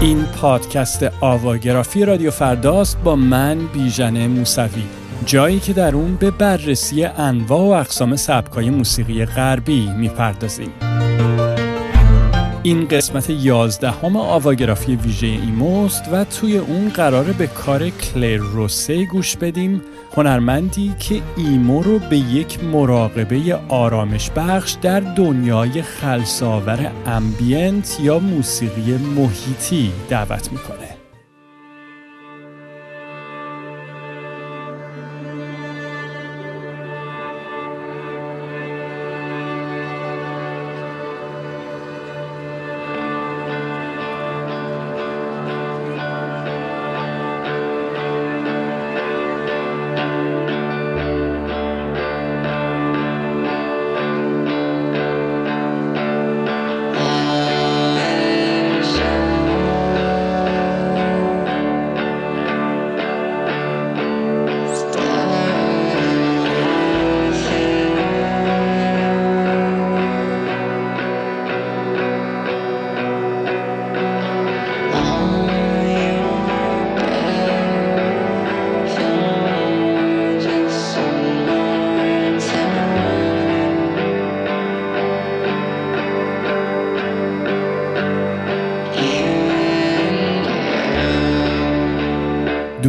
این پادکست آواگرافی رادیو فرداست با من بیژن موسوی. جایی که در اون به بررسی انواع و اقسام سبکای موسیقی غربی می‌پردازیم. این قسمت یازدهم آواگرافی ویژه ایموست و توی اون قراره به کار کلر روسه گوش بدیم هنرمندی که ایمو رو به یک مراقبه آرامش بخش در دنیای خلصاور امبینت یا موسیقی محیطی دعوت می‌کنه.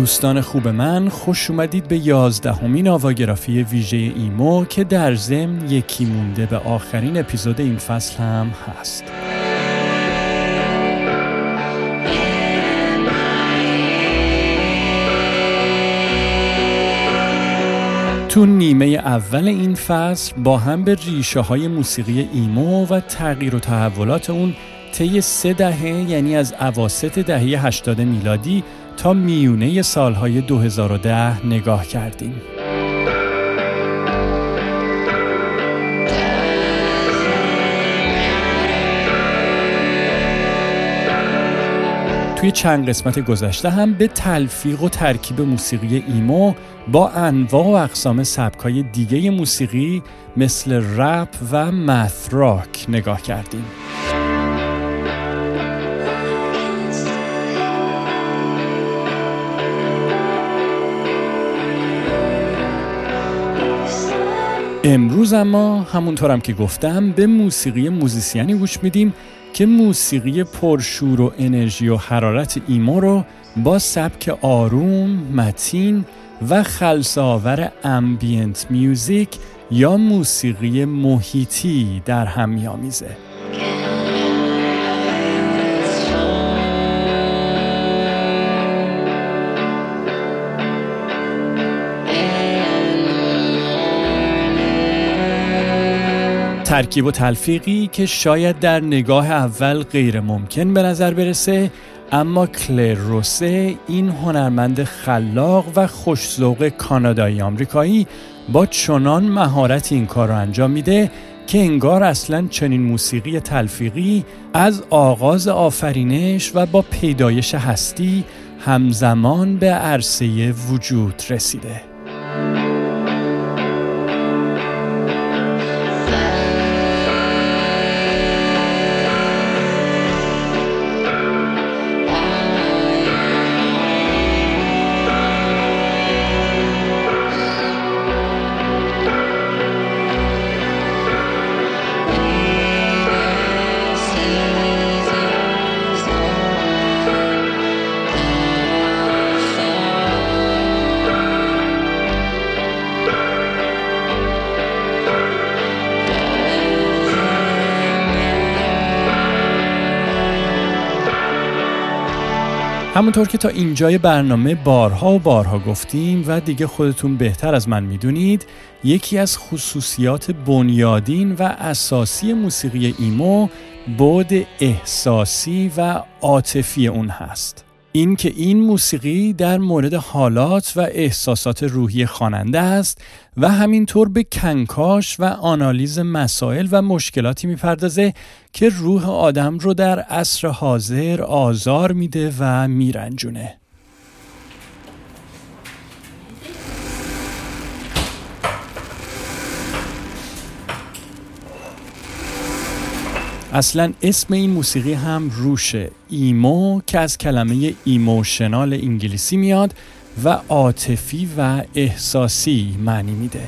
دوستان خوب من خوش اومدید به یازدهمین آواگرافی ویژه ایمو که در ضمن یکی مونده به آخرین اپیزود این فصل هم هست. تو نیمه اول این فصل با هم به ریشه های موسیقی ایمو و تغییر و تحولات اون طی سه دهه یعنی از اواسط دهه 80 میلادی تا میونه سالهای 2010 نگاه کردیم. توی چند قسمت گذشته هم به تلفیق و ترکیب موسیقی ایمو با انواع و اقسام سبکای دیگه موسیقی مثل رپ و مثراک نگاه کردیم. امروز اما همونطورم که گفتم به موسیقی موزیسیانی گوش میدیم که موسیقی پرشور و انرژی و حرارت ایمو رو با سبک آروم، متین و خلصاور امبینت میوزیک یا موسیقی محیطی در هم میآمیزه. ترکیب و تلفیقی که شاید در نگاه اول غیر ممکن به نظر برسه اما کلر روسه این هنرمند خلاق و خوشزوق کانادایی آمریکایی با چنان مهارت این کار رو انجام میده که انگار اصلا چنین موسیقی تلفیقی از آغاز آفرینش و با پیدایش هستی همزمان به عرصه وجود رسیده. همونطور که تا اینجای برنامه بارها و بارها گفتیم و دیگه خودتون بهتر از من می‌دونید یکی از خصوصیات بنیادین و اساسی موسیقی ایمو بود احساسی و عاطفی اون هست. این که این موسیقی در مورد حالات و احساسات روحی خواننده است و همینطور به کنکاش و آنالیز مسائل و مشکلاتی می‌پردازه که روح آدم رو در عصر حاضر آزار میده و میرنجونه. اصلا اسم این موسیقی هم روشه. ایمو که از کلمه ایموشنال انگلیسی میاد و عاطفی و احساسی معنی میده.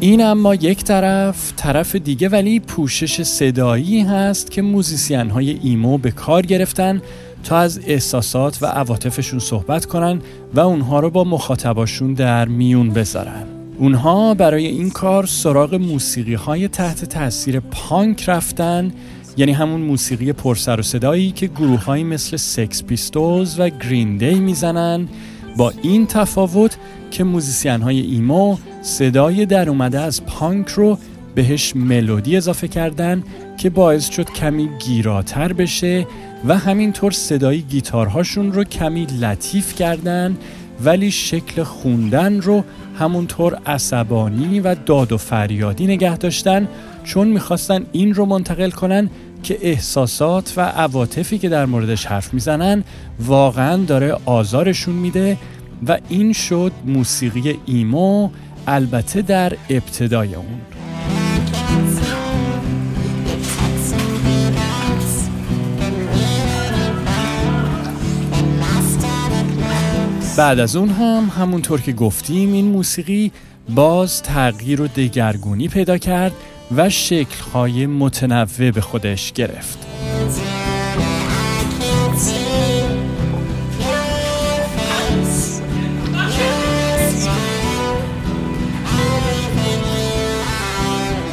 این اما یک طرف طرف دیگه ولی پوشش صدایی هست که موزیسین های emo به کار گرفتن تا از احساسات و عواطفشون صحبت کنن و اونها رو با مخاطباشون در میون بذارن. اونها برای این کار سراغ موسیقی های تحت تاثیر پانک رفتن یعنی همون موسیقی پرسر و صدایی که گروه های مثل Sex Pistols و Green Day می‌زنن. با این تفاوت که موزیسین های ایمو صدای در اومده از پانک رو بهش ملودی اضافه کردن که باعث شد کمی گیراتر بشه و همینطور صدای گیتارهاشون رو کمی لطیف کردن ولی شکل خوندن رو همونطور عصبانی و داد و فریادی نگه داشتن چون می‌خواستن این رو منتقل کنن که احساسات و عواطفی که در موردش حرف می‌زنن واقعا داره آزارشون میده و این شد موسیقی ایمو البته در ابتدای اون. بعد از اون هم همونطور که گفتیم این موسیقی باز تغییر و دگرگونی پیدا کرد و شکلهای متنوع به خودش گرفت.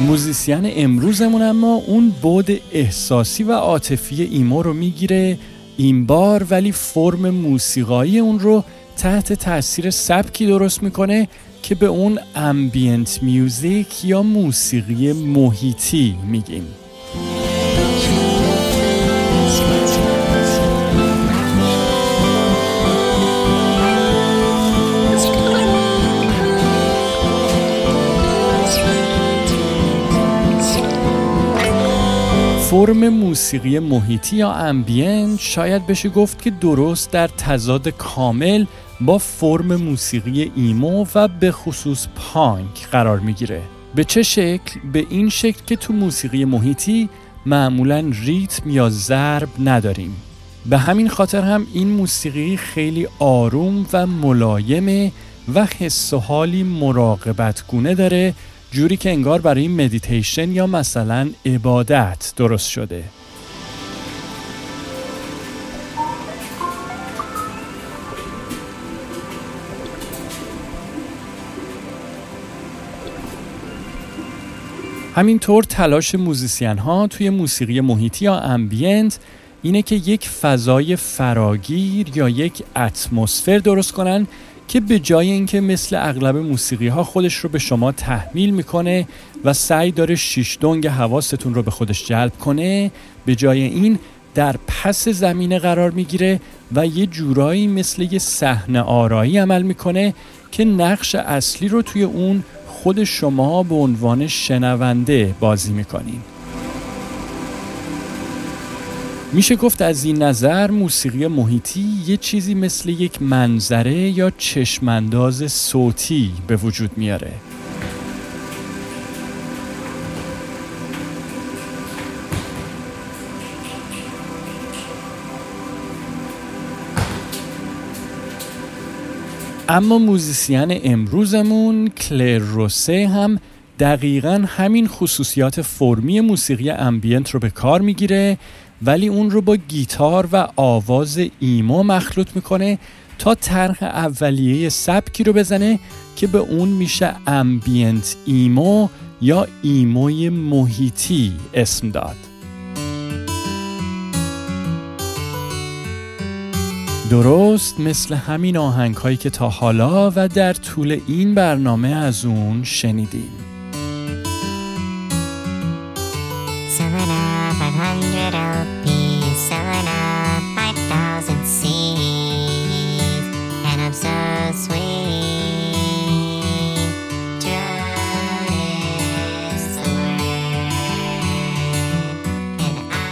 موزیسین امروزمون اما اون بعد احساسی و عاطفی emo رو می‌گیره این بار ولی فرم موسیقایی اون رو تحت تاثیر سبکی درست می‌کنه که به اون ambient music یا موسیقی محیطی میگیم. فرم موسیقی محیطی یا امبینت شاید بشه گفت که درست در تضاد کامل با فرم موسیقی ایمو و به خصوص پانک قرار می‌گیره. به چه شکل؟ به این شکل که تو موسیقی محیطی معمولا ریتم یا ضرب نداریم. به همین خاطر هم این موسیقی خیلی آروم و ملایمه و حس و حالی مراقبت گونه داره جوری که انگار برای مدیتیشن یا مثلا عبادت درست شده. همینطور تلاش موزیسین ها توی موسیقی محیطی یا ambient اینه که یک فضای فراگیر یا یک اتمسفر درست کنن که به جای اینکه مثل اغلب موسیقی ها خودش رو به شما تحمیل می‌کنه و سعی داره شیش دنگ حواستون رو به خودش جلب کنه به جای این در پس زمینه قرار می‌گیره و یه جورایی مثل یه صحنه آرایی عمل می‌کنه که نقش اصلی رو توی اون خود شما به عنوان شنونده بازی می‌کنین. میشه گفت از این نظر موسیقی محیطی یه چیزی مثل یک منظره یا چشمانداز صوتی به وجود میاره. اما موزیسین امروزمون کلر روسه هم دقیقا همین خصوصیات فرمی موسیقی ambient رو به کار می‌گیره ولی اون رو با گیتار و آواز emo مخلوط می‌کنه تا طرح اولیه سبکی رو بزنه که به اون میشه ambient emo یا emo ی محیطی اسم داد. درست مثل همین آهنگ هایی که تا حالا و در طول این برنامه از اون شنیدیم.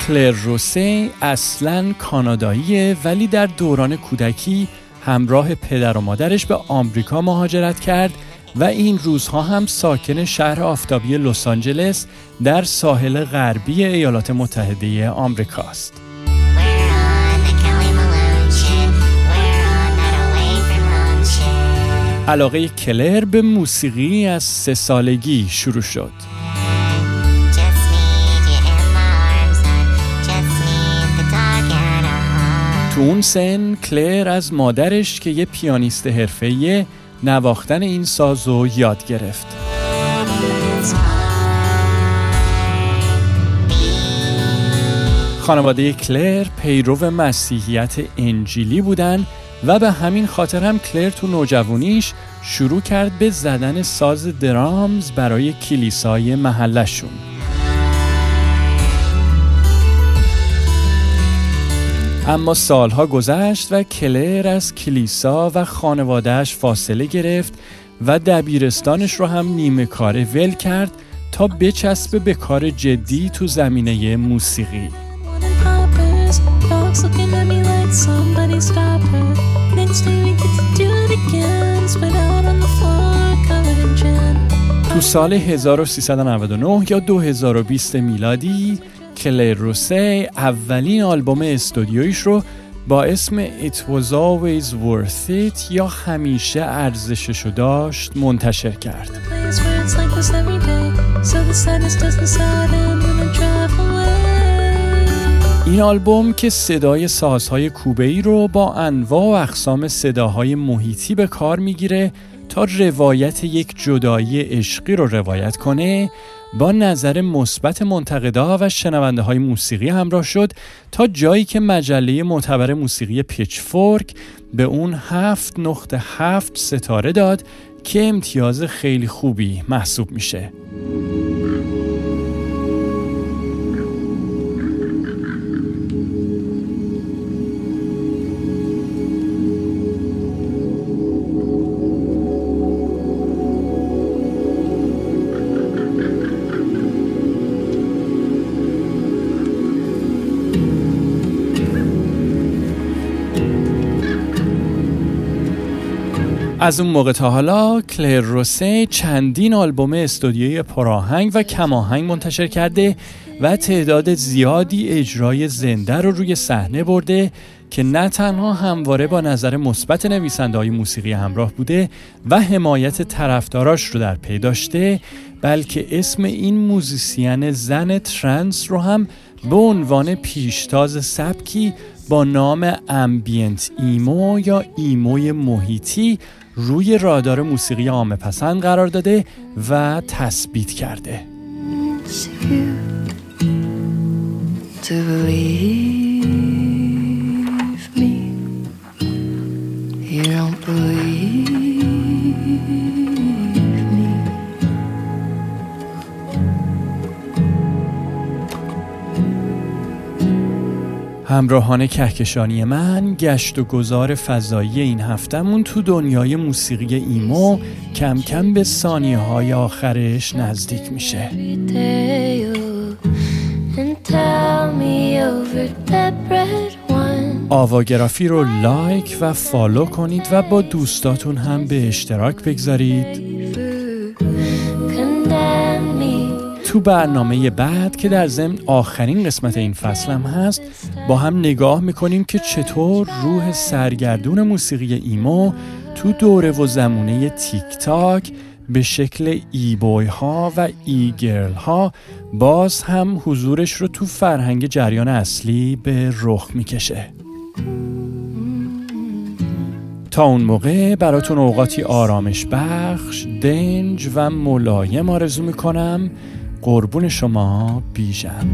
کلر روسی اصلا کاناداییه ولی در دوران کودکی همراه پدر و مادرش به آمریکا مهاجرت کرد و این روزها هم ساکن شهر آفتابی لس آنجلس در ساحل غربی ایالات متحده آمریکاست. علاقه کلر به موسیقی از سه سالگی شروع شد. تو اون سن کلر از مادرش که یه پیانیست حرفه‌ایه نواختن این ساز رو یاد گرفت. خانواده کلر پیرو مسیحیت انجیلی بودن و به همین خاطر هم کلر تو نوجوانیش شروع کرد به زدن ساز درامز برای کلیسای محلشون. اما سالها گذشت و کلر از کلیسا و خانوادهش فاصله گرفت و دبیرستانش رو هم نیمه کاره ول کرد تا بچسبه به کار جدی تو زمینه موسیقی. تو سال 1399 یا 2020 میلادی کلر روسی اولین آلبوم استودیویش رو با اسم It Was Always Worth It یا همیشه ارزششو داشت منتشر کرد. این آلبوم که صدای سازهای کوبه‌ای رو با انواع و اقسام صداهای محیطی به کار می‌گیره تا روایت یک جدایی عشقی رو روایت کنه با نظر مثبت منتقدا و شنونده های موسیقی همراه شد تا جایی که مجله معتبر موسیقی پیچفورک به اون هفت نقطه هفت ستاره داد که امتیاز خیلی خوبی محسوب میشه. از اون موقع تا حالا کلر روسه چندین آلبوم استودیوی پراهنگ و کماهنگ منتشر کرده و تعداد زیادی اجرای زنده رو روی صحنه برده که نه تنها همواره با نظر مثبت نویسنده های موسیقی همراه بوده و حمایت طرفداراش رو در پی داشته بلکه اسم این موزیسین زن ترنس رو هم به عنوان پیشتاز سبکی با نام امبینت ایمو یا ایموی محیطی روی رادار موسیقی عامه پسند قرار داده و تثبیت کرده. همراهان کهکشانی من گشت و گذار فضایی این هفتمون تو دنیای موسیقی emo کم کم به ثانیه های آخرش نزدیک میشه. آواگرافی رو لایک و follow کنید و با دوستاتون هم به اشتراک بگذارید. تو برنامه بعد که در ضمن آخرین قسمت این فصل هم هست با هم نگاه می‌کنیم که چطور روح سرگردون موسیقی ایمو تو دوره و زمونه تیک تاک به شکل ای بوی ها و ای گرل ها باز هم حضورش رو تو فرهنگ جریان اصلی به رخ می‌کشه. تا اون موقع براتون اوقاتی آرامش بخش، دنج و ملایم آرزو می‌کنم قربون شما بیژن.